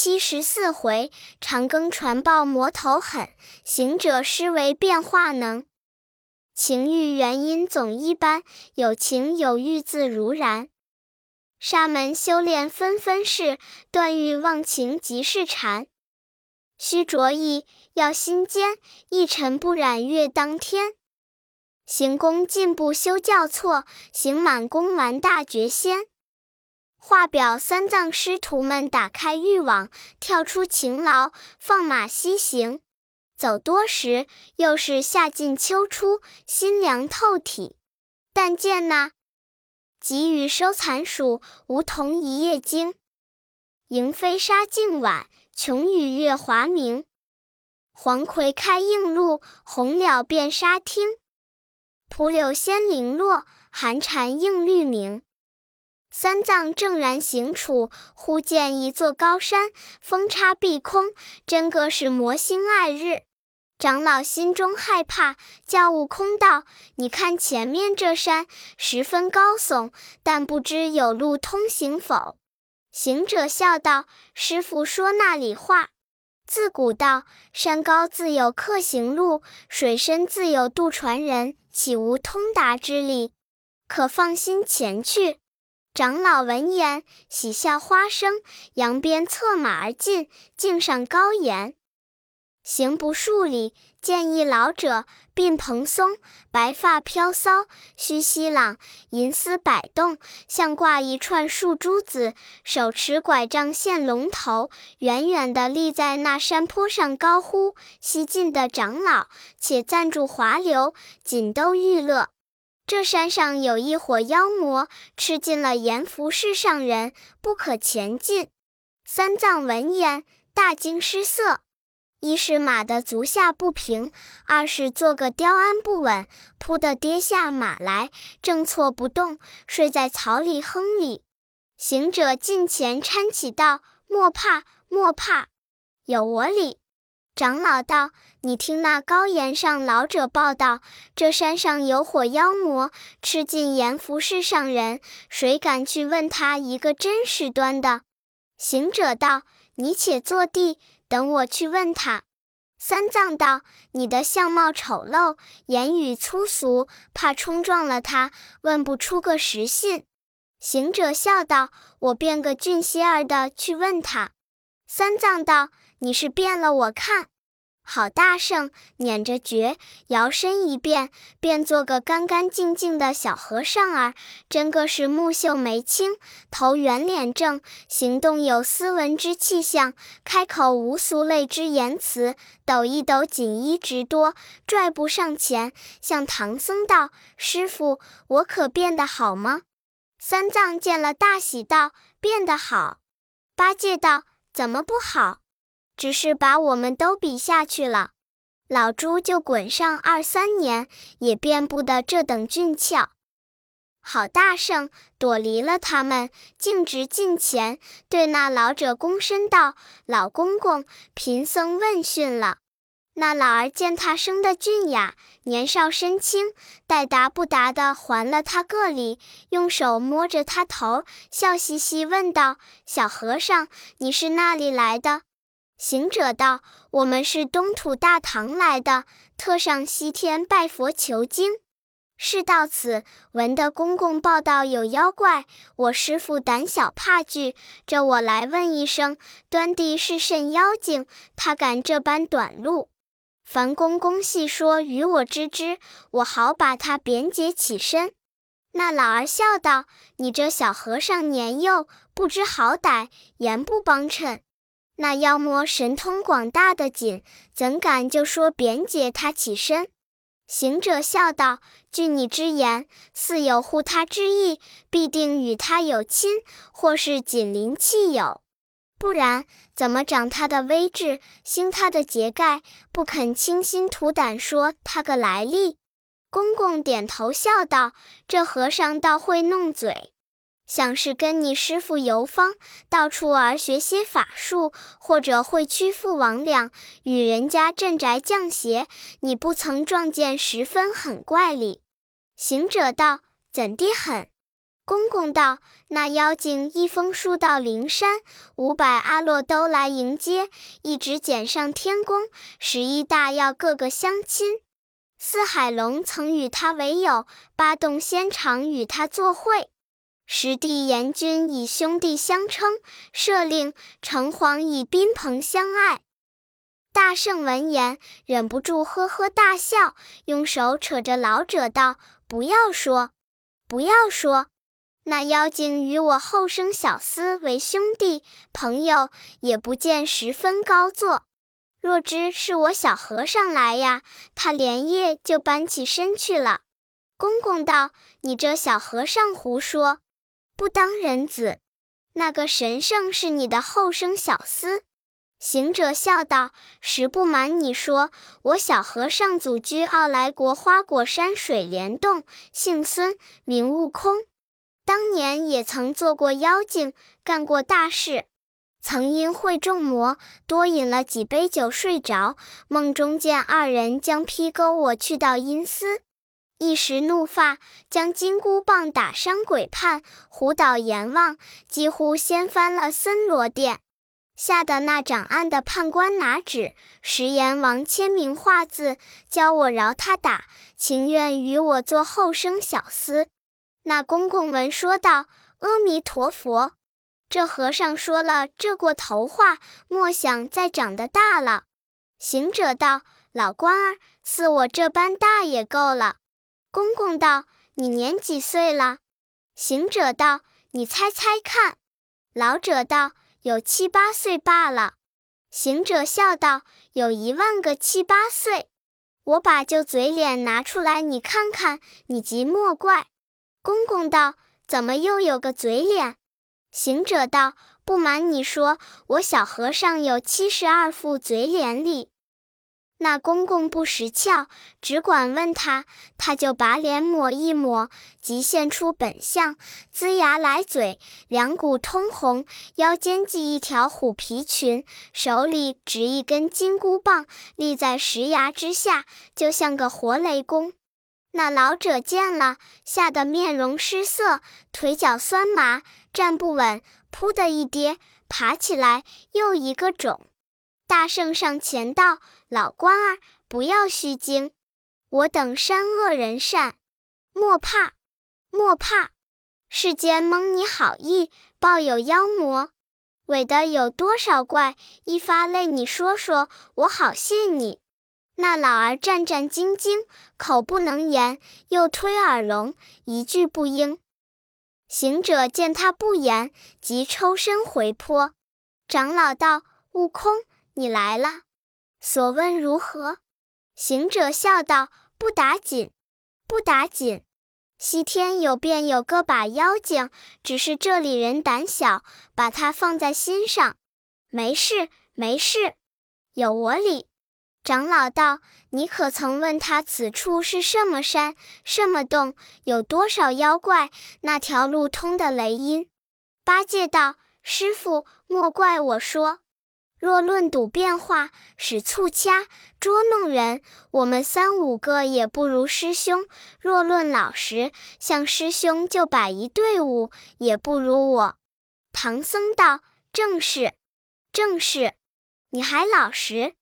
七十四回，长庚传报魔头狠，行者施为变化能。情欲原因总一般，有情有欲自如然。沙门修炼纷纷事，断欲忘情即是禅。须着意要心坚，一尘不染月当天。行功进步修教错，行满功完大觉仙。画表三藏师徒们打开欲网，跳出勤劳，放马西行。走多时，又是夏尽秋初，心凉透体。但见那急雨收残暑，梧桐一夜惊。萤飞沙径晚，琼雨月华明。黄葵开映路，红鸟遍沙汀。蒲柳仙零落，寒蝉映绿明。三藏正然行处，忽见一座高山，峰插碧空，真个是魔星爱日。长老心中害怕，叫悟空道：“你看前面这山十分高耸，但不知有路通行否？”行者笑道：“师傅说那里话？自古道，山高自有客行路，水深自有渡船人，岂无通达之理？可放心前去。”长老闻言，喜笑花生，扬鞭策马而进，径上高岩。行不数里，见一老者，鬓蓬松，白发飘骚，须稀朗，银丝摆动，像挂一串树珠子，手持拐杖现龙头，远远地立在那山坡上，高呼：“西晋的长老，且暂住华流，锦兜玉乐。”这山上有一伙妖魔，吃尽了阎浮世上人，不可前进。三藏闻言，大惊失色。一是马的足下不平，二是做个雕鞍不稳，扑的跌下马来，正错不动，睡在草里哼里。行者近前搀起道：“莫怕，莫怕，有我理。”长老道：“你听那高岩上老者报道，这山上有伙妖魔，吃尽阎浮世上人，谁敢去问他一个真实端的？”行者道：“你且坐地，等我去问他。”三藏道：“你的相貌丑陋，言语粗俗，怕冲撞了他，问不出个实信。”行者笑道：“我变个俊些儿的去问他。”三藏道。你是变了，我看好大圣，捻着诀，摇身一变，变做个干干净净的小和尚儿，真个是木秀眉清，头圆脸正，行动有斯文之气象，开口无俗类之言辞，抖一抖锦衣直多，拽步上前，向唐僧道：“师傅，我可变得好吗？”三藏见了，大喜道：“变得好。”八戒道：“怎么不好？”只是把我们都比下去了，老猪就滚上二三年，也变不得这等俊俏。好大圣躲离了他们，径直近前，对那老者躬身道：“老公公，贫僧问讯了。”那老儿见他生的俊雅，年少身轻，待答不答的还了他个礼，用手摸着他头，笑嘻嘻问道：“小和尚，你是那里来的？”行者道：“我们是东土大唐来的，特上西天拜佛求经。事到此，闻得公公报道有妖怪，我师父胆小怕惧，这我来问一声，端地是甚妖精？他敢这般短路？凡公公细说与我知之，我好把他贬解起身。”那老儿笑道：“你这小和尚年幼，不知好歹，言不帮衬。”那妖魔神通广大的紧，怎敢就说贬解他起身？行者笑道：“据你之言，似有护他之意，必定与他有亲，或是紧邻戚友。不然，怎么长他的威志，兴他的节盖，不肯倾心吐胆说他个来历？”公公点头笑道：“这和尚倒会弄嘴。”想是跟你师傅游方，到处儿学些法术，或者会屈服魍魉，与人家镇宅降邪。你不曾撞见，十分很怪哩。行者道：“怎地很？”公公道：“那妖精一封书到灵山，五百阿洛都来迎接，一直捡上天宫，十一大要个个相亲。四海龙曾与他为友，八洞仙常与他作会。十地阎君以兄弟相称，赦令城隍以宾朋相爱。”大圣闻言，忍不住呵呵大笑，用手扯着老者道：“不要说，不要说。”那妖精与我后生小厮为兄弟朋友，也不见十分高坐。若知是我小和尚来呀，他连夜就搬起身去了。公公道：“你这小和尚胡说，不当人子。那个神圣是你的后生小厮。”行者笑道：“实不瞒你说，我小和尚祖居傲来国花果山水帘洞，姓孙，名悟空。”当年也曾做过妖精，干过大事，曾因会众魔，多饮了几杯酒睡着，梦中见二人将劈钩我去到阴司，一时怒发，将金箍棒打伤鬼判，胡倒阎王，几乎掀翻了森罗殿，吓得那掌案的判官拿纸，石阎王签名画字，教我饶他打，情愿与我做后生小厮。那公公闻说道：“阿弥陀佛，这和尚说了这过头话，莫想再长得大了。”行者道：“老官儿，似我这般大也够了。”公公道：“你年几岁了？”行者道：“你猜猜看。”老者道：“有七八岁罢了。”行者笑道：“有一万个七八岁。我把旧嘴脸拿出来，你看看，你即莫怪。”公公道：“怎么又有个嘴脸？”行者道：“不瞒你说，我小和尚有七十二副嘴脸里。”那公公不识窍，只管问他，他就把脸抹一抹，即现出本相，龇牙咧嘴，两股通红，腰间系一条虎皮裙，手里执一根金箍棒，立在石崖之下，就像个活雷公。那老者见了，吓得面容失色，腿脚酸麻，站不稳，扑的一跌，爬起来又一个肿。大圣上前道：“老官儿，不要虚惊，我等善恶人善，莫怕，莫怕。世间蒙你好意，报有妖魔，伪的有多少怪？一发泪你说说，我好信你。”那老儿战战兢兢，口不能言，又推耳聋，一句不应。行者见他不言，即抽身回坡。长老道：“悟空，你来了，所问如何？”行者笑道：“不打紧，不打紧。西天有便有个把妖精，只是这里人胆小，把他放在心上。没事，没事，有我理。”长老道：“你可曾问他此处是什么山、什么洞，有多少妖怪？那条路通的雷音？”八戒道：“师傅，莫怪我说。若论赌变化，使促掐捉弄人，我们三五个也不如师兄；若论老实，像师兄就摆一队伍，也不如我。”唐僧道：“正是，正是，你还老实。”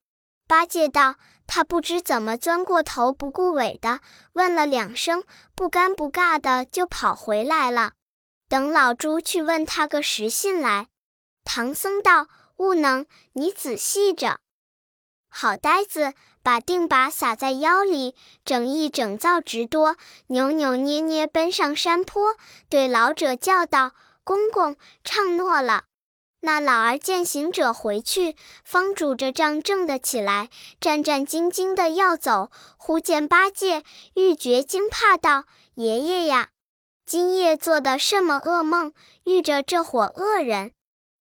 八戒道：“他不知怎么钻过头，不顾尾的，问了两声，不尴不尬的就跑回来了。等老猪去问他个实信来。”唐僧道：“悟能，你仔细着。好呆子，把定把撒在腰里，整一整造直多，扭扭捏捏奔上山坡，对老者叫道：‘公公，唱诺了。’”那老儿见行者回去，方拄着杖正得起来，战战兢兢的要走。忽见八戒，欲觉惊怕道：“爷爷呀，今夜做的什么噩梦？遇着这伙恶人？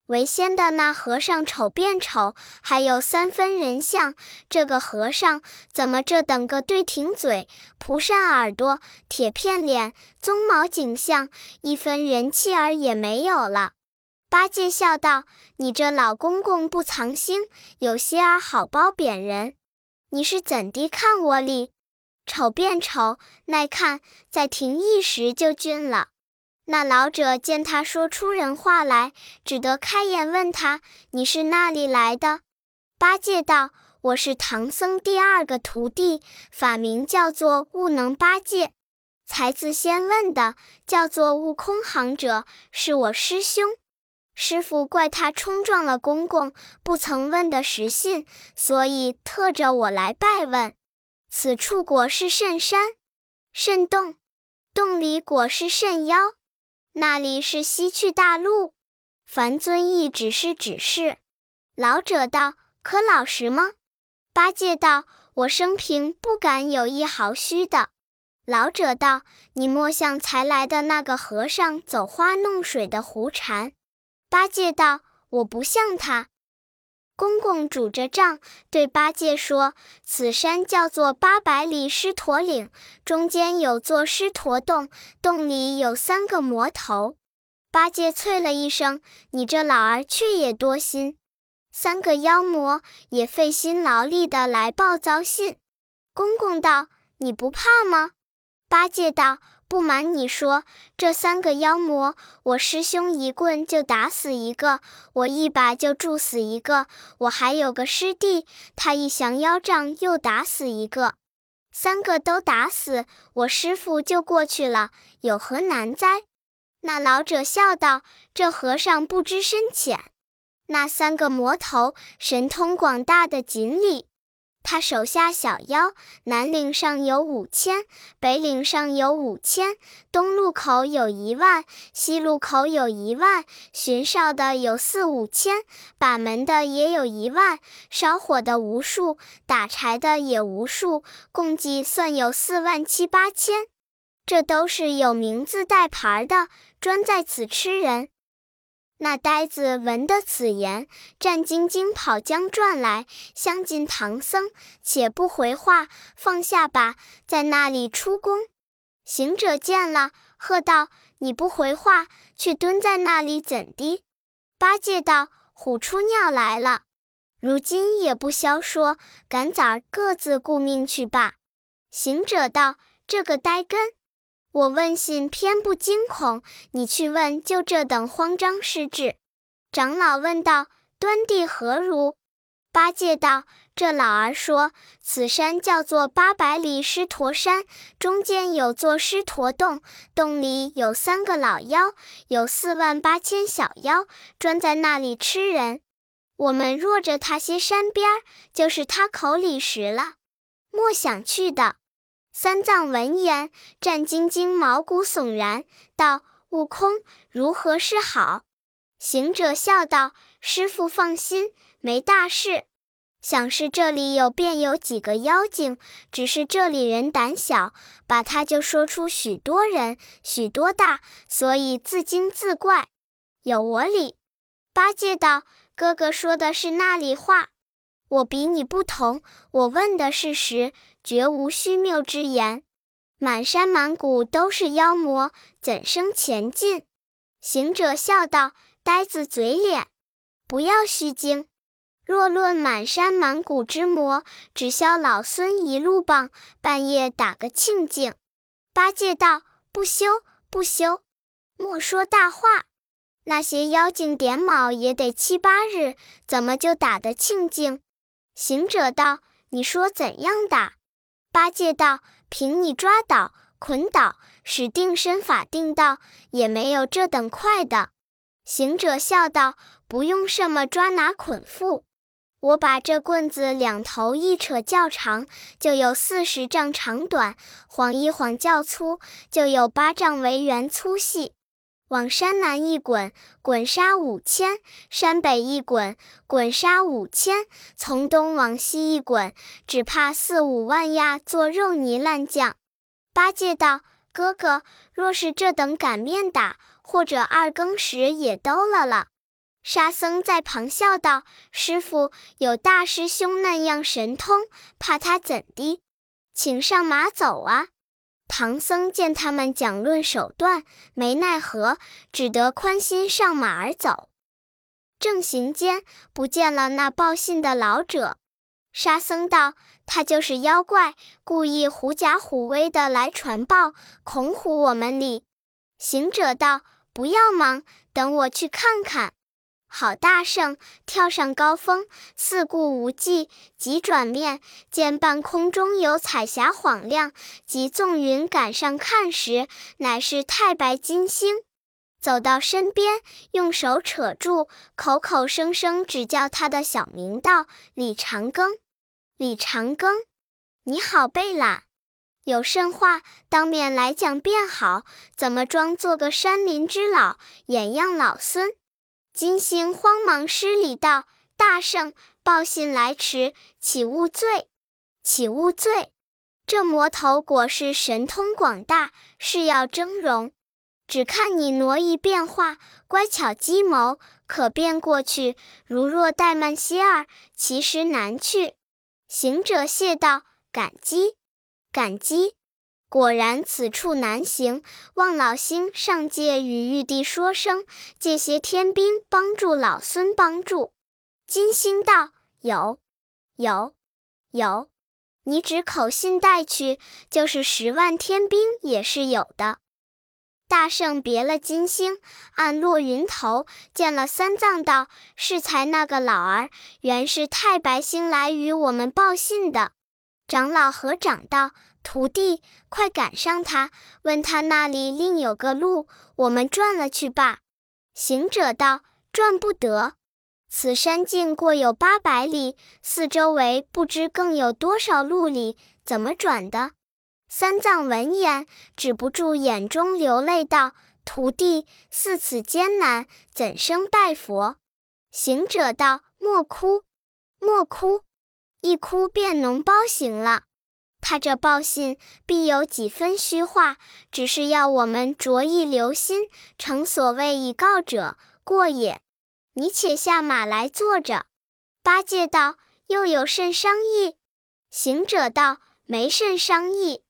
为先的那和尚丑变丑，还有三分人相。这个和尚怎么这等个对挺嘴、蒲扇耳朵、铁片脸、鬃毛颈相，一分人气儿也没有了。”八戒笑道：“你这老公公不藏心，有些儿好褒贬人。你是怎地看我哩？丑变丑，耐看，在停一时就俊了。那老者见他说出人话来，只得开眼问他：“你是那里来的？”八戒道：“我是唐僧第二个徒弟，法名叫做悟能八戒。才自先问的，叫做悟空行者，是我师兄。师傅怪他冲撞了公公，不曾问的实信，所以特着我来拜问。此处果是甚山，甚洞，洞里果是甚妖。”那里是西去大路，凡尊意只是指示。老者道：“可老实吗？”八戒道：“我生平不敢有一毫虚的。”老者道：“你莫像才来的那个和尚走花弄水的胡缠。”八戒道：“我不像他。”公公拄着杖对八戒说：“此山叫做八百里狮驼岭，中间有座狮驼洞，洞里有三个魔头。”八戒啐了一声：“你这老儿却也多心！三个妖魔也费心劳力的来报糟信。”公公道：“你不怕吗？”八戒道。不瞒你说，这三个妖魔，我师兄一棍就打死一个，我一把就助死一个，我还有个师弟，他一降妖杖又打死一个，三个都打死，我师傅就过去了，有何难哉？那老者笑道：“这和尚不知深浅，那三个魔头神通广大的锦鲤。”他手下小妖，南岭上有五千，北岭上有五千，东路口有一万，西路口有一万，巡哨的有四五千，把门的也有一万，烧火的无数，打柴的也无数，共计算有四万七八千。这都是有名字带牌的，专在此吃人。那呆子闻得此言，战兢兢跑将转来，相近唐僧，且不回话，放下吧，在那里出宫。行者见了，喝道：“你不回话，却蹲在那里怎的？”八戒道：“虎出尿来了，如今也不消说，赶早各自顾命去吧。”行者道：“这个呆根。”我问信偏不惊恐，你去问就这等慌张失志。长老问道：“端地何如？”八戒道：“这老儿说，此山叫做八百里狮驼山，中间有座狮驼洞，洞里有三个老妖，有四万八千小妖，专在那里吃人。我们若着他些山边，就是他口里食了，莫想去的。”三藏闻言，战兢兢，毛骨悚然，道：“悟空，如何是好？”行者笑道：“师傅放心，没大事。想是这里有便有几个妖精，只是这里人胆小，把他就说出许多人，许多大，所以自惊自怪。有我理。”八戒道：“哥哥说的是那里话？我比你不同，我问的是实。”绝无虚谬之言，满山满谷都是妖魔，怎生前进？行者笑道：“呆子嘴脸，不要虚惊。若论满山满谷之魔，只消老孙一路棒，半夜打个清净。”八戒道：“不休不休，莫说大话。那些妖精点卯也得七八日，怎么就打得清净？”行者道：“你说怎样打？”八戒道：“凭你抓倒、捆倒、使定身法定道，也没有这等快的。”行者笑道：“不用什么抓拿捆缚，我把这棍子两头一扯较长，就有四十丈长短；晃一晃较粗，就有八丈为圆粗细。”往山南一滚，滚沙五千；山北一滚，滚沙五千；从东往西一滚，只怕四五万呀，做肉泥烂酱。八戒道：“哥哥，若是这等擀面打，或者二更时也兜了了。”沙僧在旁笑道：“师傅有大师兄那样神通，怕他怎的？请上马走啊！”唐僧见他们讲论手段，没奈何，只得宽心上马而走。正行间，不见了那报信的老者。沙僧道：“他就是妖怪，故意狐假虎威的来传报，恐唬我们哩。”行者道：“不要忙，等我去看看。”好大圣跳上高峰，四顾无际，急转面见半空中有彩霞晃亮，即纵云赶上看时，乃是太白金星。走到身边，用手扯住，口口声声只叫他的小名道：“李长庚，李长庚，你好背啦，有甚话当面来讲便好，怎么装做个山林之老，掩样老孙？”金星慌忙施礼道：“大圣，报信来迟，岂勿罪？岂勿罪？这魔头果是神通广大，是要峥嵘。只看你挪移变化，乖巧机谋，可变过去；如若怠慢些儿，其实难去。”行者谢道：“感激，感激。”果然此处难行，望老星上界与玉帝说声，借些天兵帮助老孙帮助。金星道：“有，有，有，你只口信带去，就是十万天兵也是有的。”大圣别了金星，按落云头见了三藏道：“适才那个老儿，原是太白星来与我们报信的。”长老合掌道。徒弟，快赶上他，问他那里另有个路，我们转了去罢。行者道：“转不得，此山径过有八百里，四周围不知更有多少路里，怎么转的？”三藏闻言，止不住眼中流泪道：“徒弟，似此艰难，怎生拜佛？”行者道：“莫哭，莫哭，一哭便脓包醒了。”他这报信必有几分虚话，只是要我们着意留心，诚所谓以告者过也。你且下马来坐着。八戒道：“又有甚商议？”行者道：“没甚商议，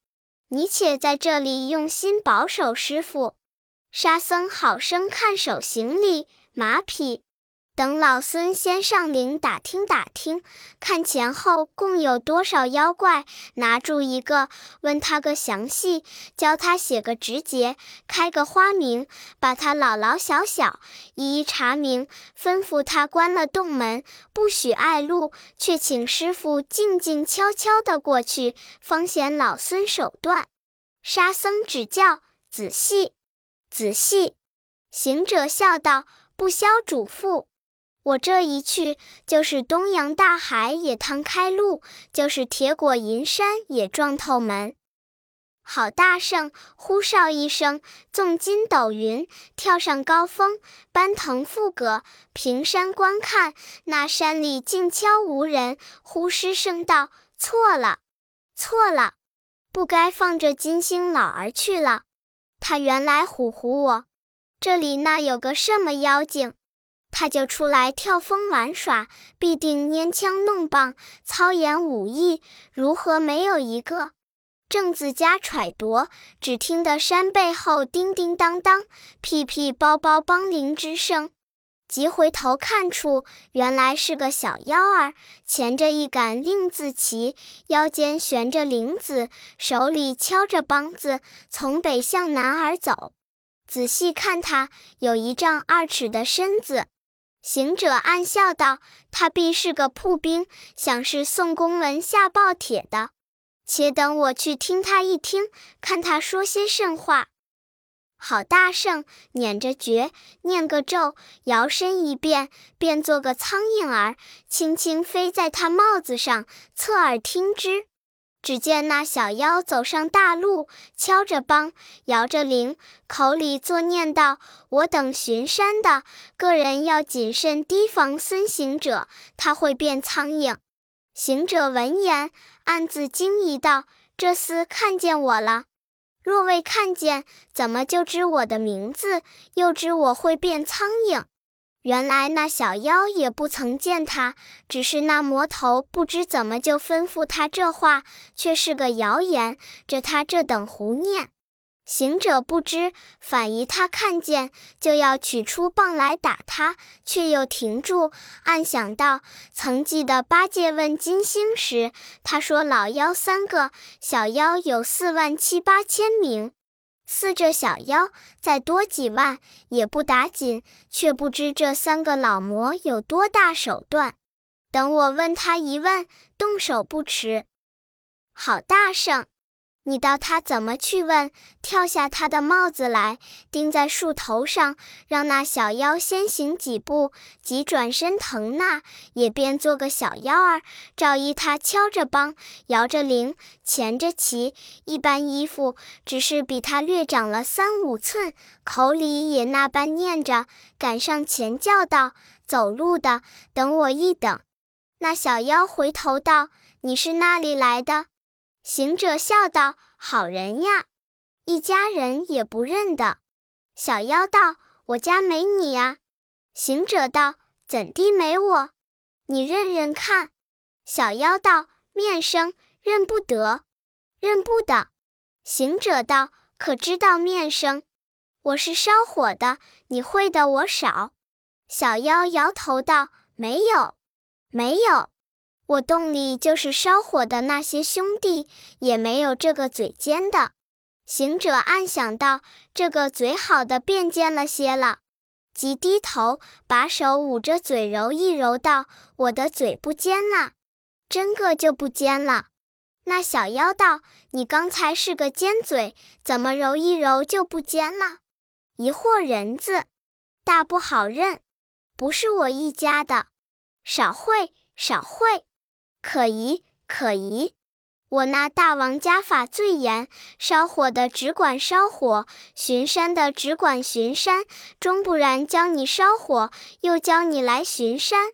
你且在这里用心保守师傅。沙僧好生看守行李马匹。”等老孙先上岭打听打听，看前后共有多少妖怪，拿住一个，问他个详细，教他写个直节，开个花名，把他老老小小一一查明，吩咐他关了洞门，不许碍路，却请师傅静静悄悄的过去，方显老孙手段。沙僧指教仔细，仔细。行者笑道：“不消嘱咐。”我这一去，就是东洋大海也趟开路，就是铁果银山也撞透门。好大圣呼哨一声，纵筋斗云，跳上高峰，搬腾覆阁，平山观看，那山里静悄无人。呼失声道：“错了，错了，不该放着金星老儿去了。他原来唬唬我，这里那有个什么妖精？”他就出来跳风玩耍，必定拈枪弄棒，操演武艺，如何没有一个？郑子家揣度，只听得山背后叮叮当当、噼噼包包梆铃之声，急回头看出，原来是个小妖儿，牵着一杆令字旗，腰间悬着铃子，手里敲着梆子，从北向南而走。仔细看他，有一丈二尺的身子。行者暗笑道：“他必是个铺兵，想是送公文下报帖的。且等我去听他一听，看他说些甚话。”好大圣捻着诀，念个咒，摇身一变，变做个苍蝇儿，轻轻飞在他帽子上，侧耳听之。只见那小妖走上大路，敲着梆，摇着铃，口里作念道：“我等巡山的个人要谨慎提防孙行者，他会变苍蝇。”行者闻言，暗自惊疑道：“这厮看见我了？若未看见，怎么就知我的名字，又知我会变苍蝇？”原来那小妖也不曾见他，只是那魔头不知怎么就吩咐他这话，却是个谣言，这他这等胡念。行者不知，反疑他看见，就要取出棒来打他，却又停住，暗想道：曾记得八戒问金星时，他说老妖三个，小妖有四万七八千名。四这小妖再多几万也不打紧，却不知这三个老魔有多大手段。等我问他一问，动手不迟。好大圣！你道他怎么去问？跳下他的帽子来，钉在树头上，让那小妖先行几步，即转身腾那，也便做个小妖儿，照依他敲着梆，摇着铃，前着旗，一般衣服，只是比他略长了三五寸，口里也那般念着，赶上前叫道：“走路的，等我一等。”那小妖回头道：“你是那里来的？”行者笑道：“好人呀，一家人也不认得。”小妖道：“我家没你呀。”行者道：“怎地没我？你认认看。”小妖道：“面生认不得，认不得。”行者道：“可知道面生？我是烧火的，你会的我少。”小妖摇头道：“没有，没有。”我洞里就是烧火的那些兄弟，也没有这个嘴尖的。行者暗想到：这个嘴好的变尖了些了，即低头把手捂着嘴揉一揉，道：“我的嘴不尖了，真个就不尖了。”那小妖道：“你刚才是个尖嘴，怎么揉一揉就不尖了？疑惑人字，大不好认，不是我一家的，少会，少会。”可疑，可疑！我那大王家法最严，烧火的只管烧火，巡山的只管巡山，终不然教你烧火，又教你来巡山。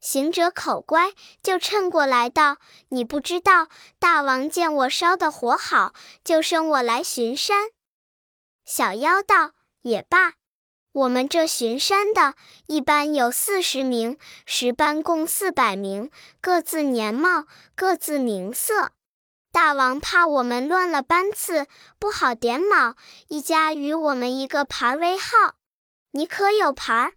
行者口乖，就趁过来道：“你不知道，大王见我烧的火好，就升我来巡山。”小妖道：“也罢。”我们这巡山的，一班有四十名，十班共四百名，各自年貌，各自名色。大王怕我们乱了班次，不好点卯，一家与我们一个牌为号。你可有牌？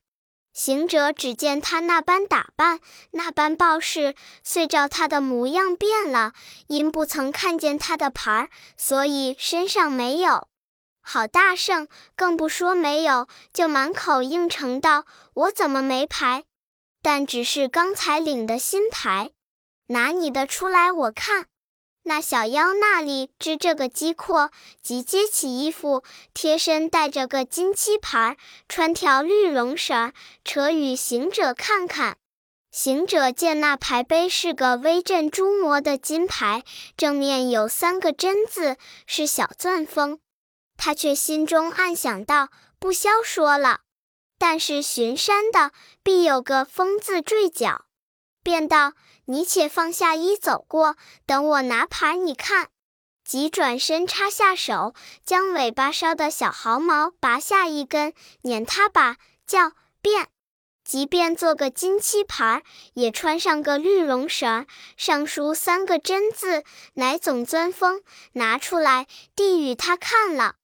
行者只见他那般打扮，那般报事，遂照他的模样变了，因不曾看见他的牌，所以身上没有。好大圣，更不说没有，就满口应承道：“我怎么没牌？但只是刚才领的新牌，拿你的出来我看。”那小妖那里知这个机阔，即接起衣服，贴身带着个金漆牌，穿条绿绒绳，扯与行者看看。行者见那牌碑是个威震诸魔的金牌，正面有三个真字，是小钻风。他却心中暗想道：“不消说了，但是巡山的必有个风字坠角。”便道：“你且放下衣走过，等我拿牌你看。”即转身插下手，将尾巴梢的小毫毛拔下一根，捻他把叫变，即便做个金漆牌，也穿上个绿绒绳，上书三个真字，乃总钻风。拿出来递与他看了。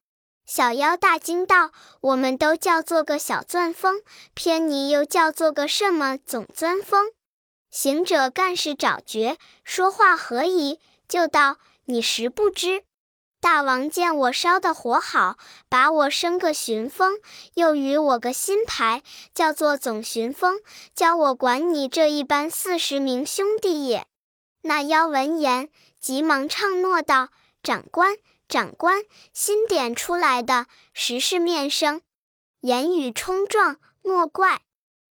小妖大惊道：“我们都叫做个小钻风，偏你又叫做个什么总钻风？”行者干事找绝，说话何宜？就道：“你实不知，大王见我烧的火好，把我升个巡风，又与我个新牌，叫做总巡风，教我管你这一班四十名兄弟也。”那妖闻言，急忙唱诺道：“长官。”长官新点出来的，实是面生，言语冲撞，莫怪。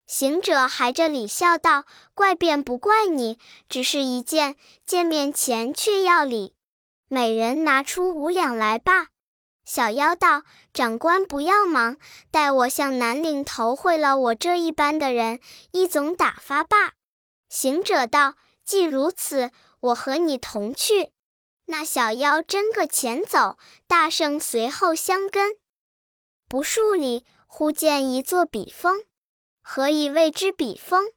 行者还着礼笑道：“怪便不怪你，只是一见见面前却要礼。每人拿出五两来吧。”小妖道：“长官不要忙，待我向南岭头会了我这一班的人，一总打发罢。”行者道：“既如此，我和你同去。”那小妖争个前走，大圣随后相跟。不数里，忽见一座笔峰。何以谓之笔峰？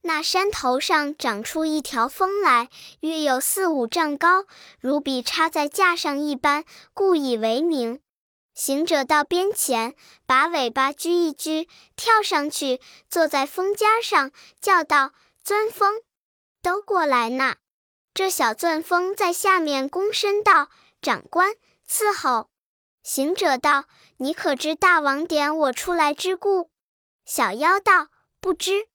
那山头上长出一条峰来，约有四五丈高，如笔插在架上一般，故以为名。行者到边前，把尾巴撅一撅，跳上去，坐在峰尖上，叫道：“钻峰，都过来呐！”这小钻风在下面躬身道：“长官，伺候。”行者道：“你可知大王点我出来之故？”小妖道：“不知。”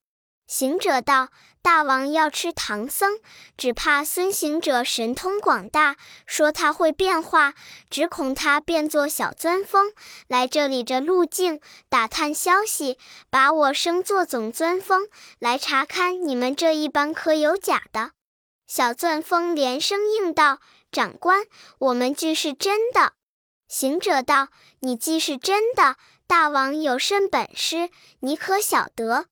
行者道：“大王要吃唐僧，只怕孙行者神通广大，说他会变化，只恐他变作小钻风来这里这路径打探消息，把我升作总钻风来查看你们这一般可有假的。”小钻风连声应道：“长官，我们俱是真的。”行者道：“你既是真的，大王有甚本事？你可晓得？”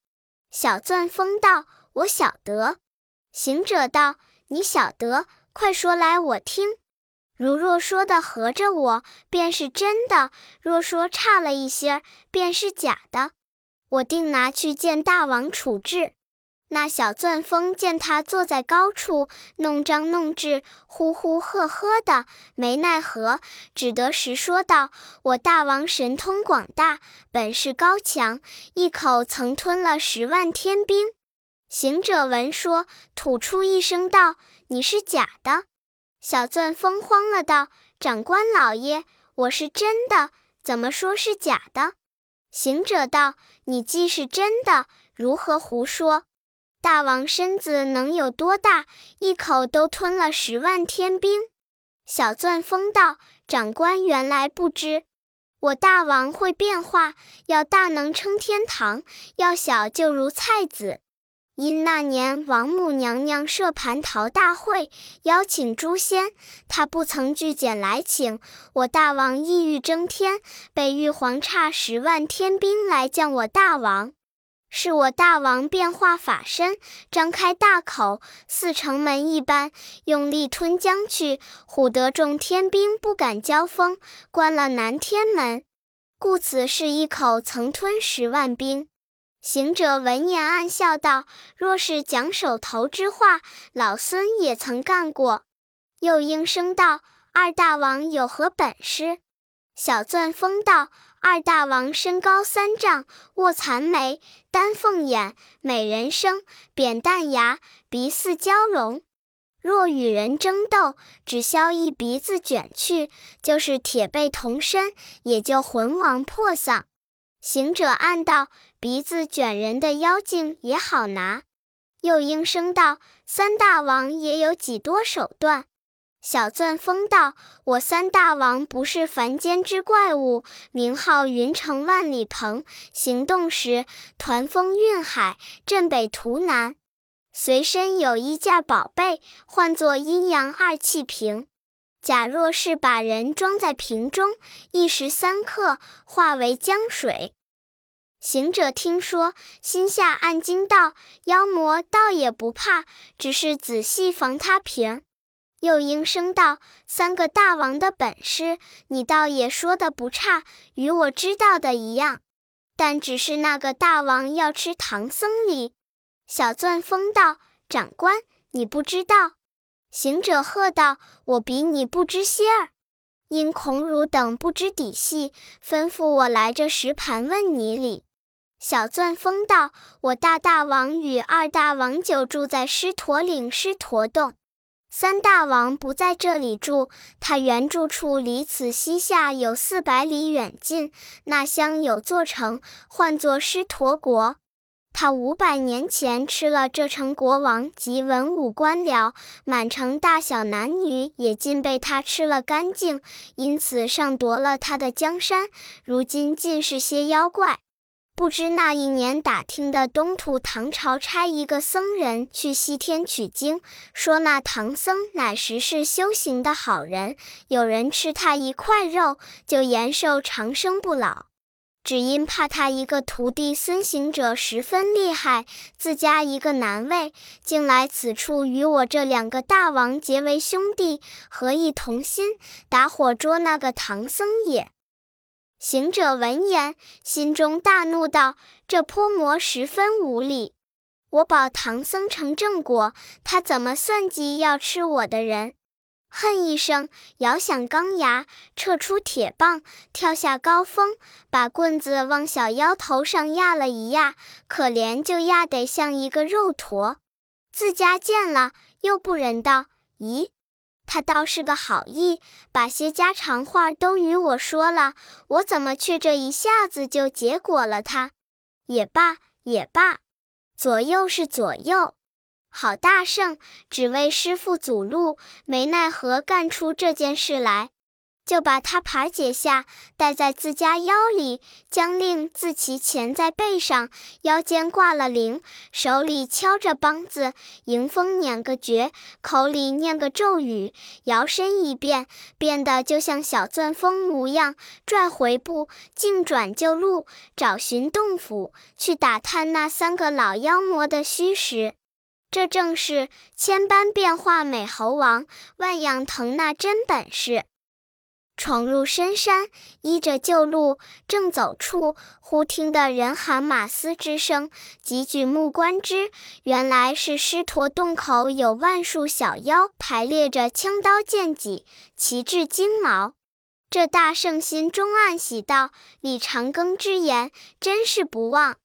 小钻风道：“我晓得。”行者道：“你晓得，快说来我听。如若说的合着我，便是真的；若说差了一些，便是假的。我定拿去见大王处置。”那小钻风见他坐在高处，弄张弄智，呼呼喝喝的，没奈何，只得实说道：“我大王神通广大，本事高强，一口曾吞了十万天兵。”行者闻说，吐出一声道：“你是假的！”小钻风慌了，道：“长官老爷，我是真的，怎么说是假的？”行者道：“你既是真的，如何胡说？”大王身子能有多大？一口都吞了十万天兵。小钻风道：“长官原来不知，我大王会变化，要大能称天堂，要小就如菜籽。因那年王母娘娘设蟠桃大会，邀请诸仙，他不曾拒简来请。我大王意欲争天，被玉皇差十万天兵来降我大王。”是我大王变化法身，张开大口，似城门一般，用力吞将去，唬得众天兵不敢交锋，关了南天门。故此是一口曾吞十万兵。行者闻言暗笑道：“若是讲手头之话，老孙也曾干过。”又应声道：“二大王有何本事？”小钻风道。二大王身高三丈，卧蚕眉，丹凤眼，美人生，扁担牙，鼻似蛟龙。若与人争斗，只消一鼻子卷去，就是铁背铜身，也就魂亡魄丧。行者暗道：鼻子卷人的妖精也好拿。又应声道：三大王也有几多手段？小钻风道：“我三大王不是凡间之怪物，名号云城万里鹏，行动时团风运海，镇北图南。随身有一件宝贝，唤作阴阳二气瓶。假若是把人装在瓶中，一时三刻化为江水。”行者听说，心下暗惊道：“妖魔倒也不怕，只是仔细防他瓶。”又应声道：“三个大王的本事，你倒也说的不差，与我知道的一样。但只是那个大王要吃唐僧礼。”小钻风道：“长官，你不知道。”行者喝道：“我比你不知些儿。因孔汝等不知底细，吩咐我来这石盘问你礼。”小钻风道：“我大大王与二大王久住在狮驼岭狮驼洞。”三大王不在这里住，他原住处离此西下有四百里远近。那乡有座城，唤作狮驼国。他五百年前吃了这城国王及文武官僚，满城大小男女也尽被他吃了干净，因此上夺了他的江山。如今尽是些妖怪。不知那一年打听的东土唐朝差一个僧人去西天取经，说那唐僧乃实是修行的好人，有人吃他一块肉就延寿长生不老。只因怕他一个徒弟孙行者十分厉害，自家一个难为，竟来此处与我这两个大王结为兄弟，合意同心，打火捉那个唐僧也。行者闻言，心中大怒，道：“这泼魔十分无礼！我保唐僧成正果，他怎么算计要吃我的人？”恨一声，摇响钢牙，撤出铁棒，跳下高峰，把棍子往小妖头上压了一压，可怜就压得像一个肉坨。自家见了，又不忍道：“咦，他倒是个好意，把些家常话都与我说了，我怎么却这一下子就结果了他？也罢也罢，左右是左右。好大圣，只为师傅阻路，没奈何干出这件事来。就把他牌解下，戴在自家腰里，将令自其钳在背上，腰间挂了铃，手里敲着梆子，迎风捻个诀，口里念个咒语，摇身一变，变得就像小钻风模样，拽回步，径转旧路，找寻洞府，去打探那三个老妖魔的虚实。这正是千般变化美猴王，万样腾那真本事。闯入深山，依着旧路，正走处，忽听得人喊马嘶之声，即举目观之，原来是狮驼洞口有万数小妖排列着枪刀剑戟，旗帜金毛。这大圣心中暗喜道：“李长庚之言，真是不忘，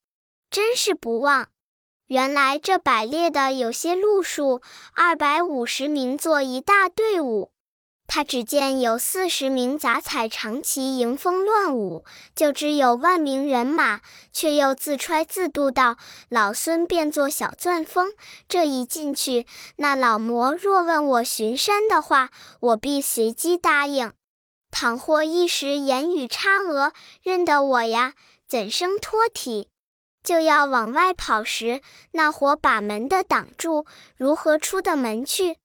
真是不忘。原来这摆列的有些路数，二百五十名做一大队伍。”他只见有四十名杂彩长旗迎风乱舞，就知有万名人马，却又自揣自度道：“老孙变作小钻风，这一进去，那老魔若问我巡山的话，我必随机答应。倘或一时言语差讹，认得我呀，怎生脱体？就要往外跑时，那伙把门的挡住，如何出的门去？”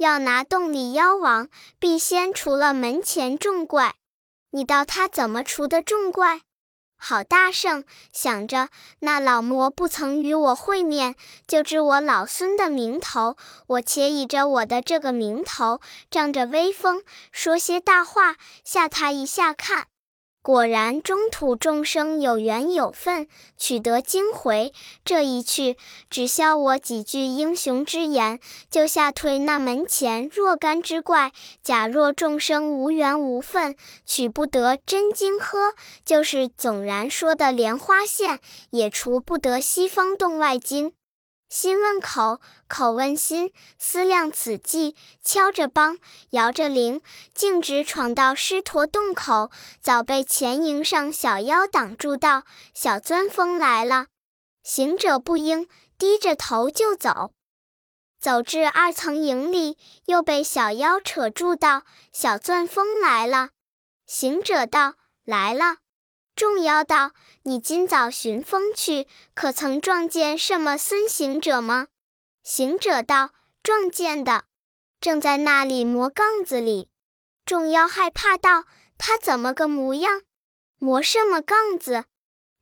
要拿洞里妖王，必先除了门前众怪。你道他怎么除的众怪？好大圣想着，那老魔不曾与我会面，就知我老孙的名头。我且倚着我的这个名头，仗着威风，说些大话，吓他一下看。果然，中土众生有缘有份，取得经回。这一去，只消我几句英雄之言，就吓退那门前若干之怪。假若众生无缘无分，取不得真经呵，就是总然说的莲花现，也除不得西方洞外经。心问口，口问心，思量此际，敲着梆，摇着铃，径直闯到狮驼洞口，早被前营上小妖挡住道：“小钻风来了。”行者不应，低着头就走。走至二层营里，又被小妖扯住道：“小钻风来了。”行者道：“来了。”众妖道：“你今早寻风去，可曾撞见什么孙行者吗？”行者道：“撞见的，正在那里磨杠子里。”众妖害怕道：“他怎么个模样？磨什么杠子？”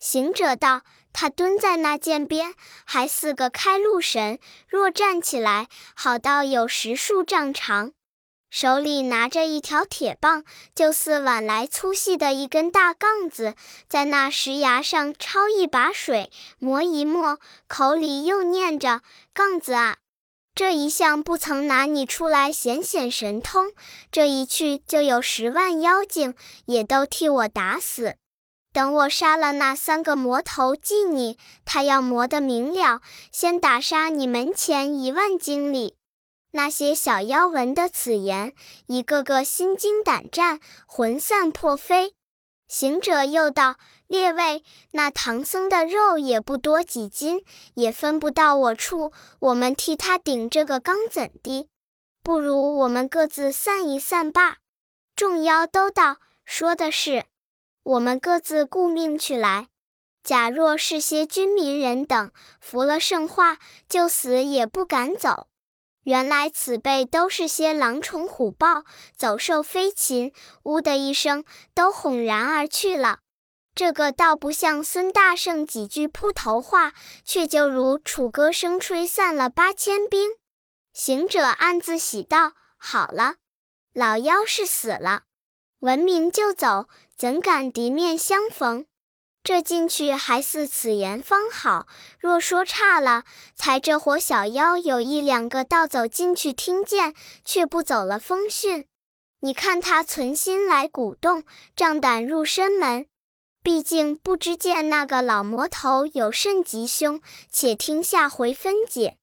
行者道：“他蹲在那涧边，还似个开路神。若站起来，好到有十数丈长。”手里拿着一条铁棒，就似碗来粗细的一根大杠子，在那石崖上抄一把水，磨一磨，口里又念着：“杠子啊，这一向不曾拿你出来显显神通，这一去就有十万妖精，也都替我打死。等我杀了那三个魔头祭你，他要磨得明了，先打杀你门前一万精里。”那些小妖闻得此言，一个个心惊胆战，魂散魄飞。行者又道：“列位，那唐僧的肉也不多几斤，也分不到我处，我们替他顶这个缸怎的？不如我们各自散一散罢。”众妖都道：“说的是，我们各自顾命去来。假若是些军民人等，服了圣化，就死也不敢走。”原来此辈都是些狼虫虎豹、走兽飞禽，呜的一声，都哄然而去了。这个倒不像孙大圣几句铺头话，却就如楚歌声吹散了八千兵。行者暗自喜道：“好了，老妖是死了，闻名就走，怎敢敌面相逢？”这进去还似此言方好，若说差了，才这伙小妖有一两个倒走进去听见，却不走了风讯。你看他存心来鼓动，仗胆入深门，毕竟不知见那个老魔头有甚吉凶，且听下回分解。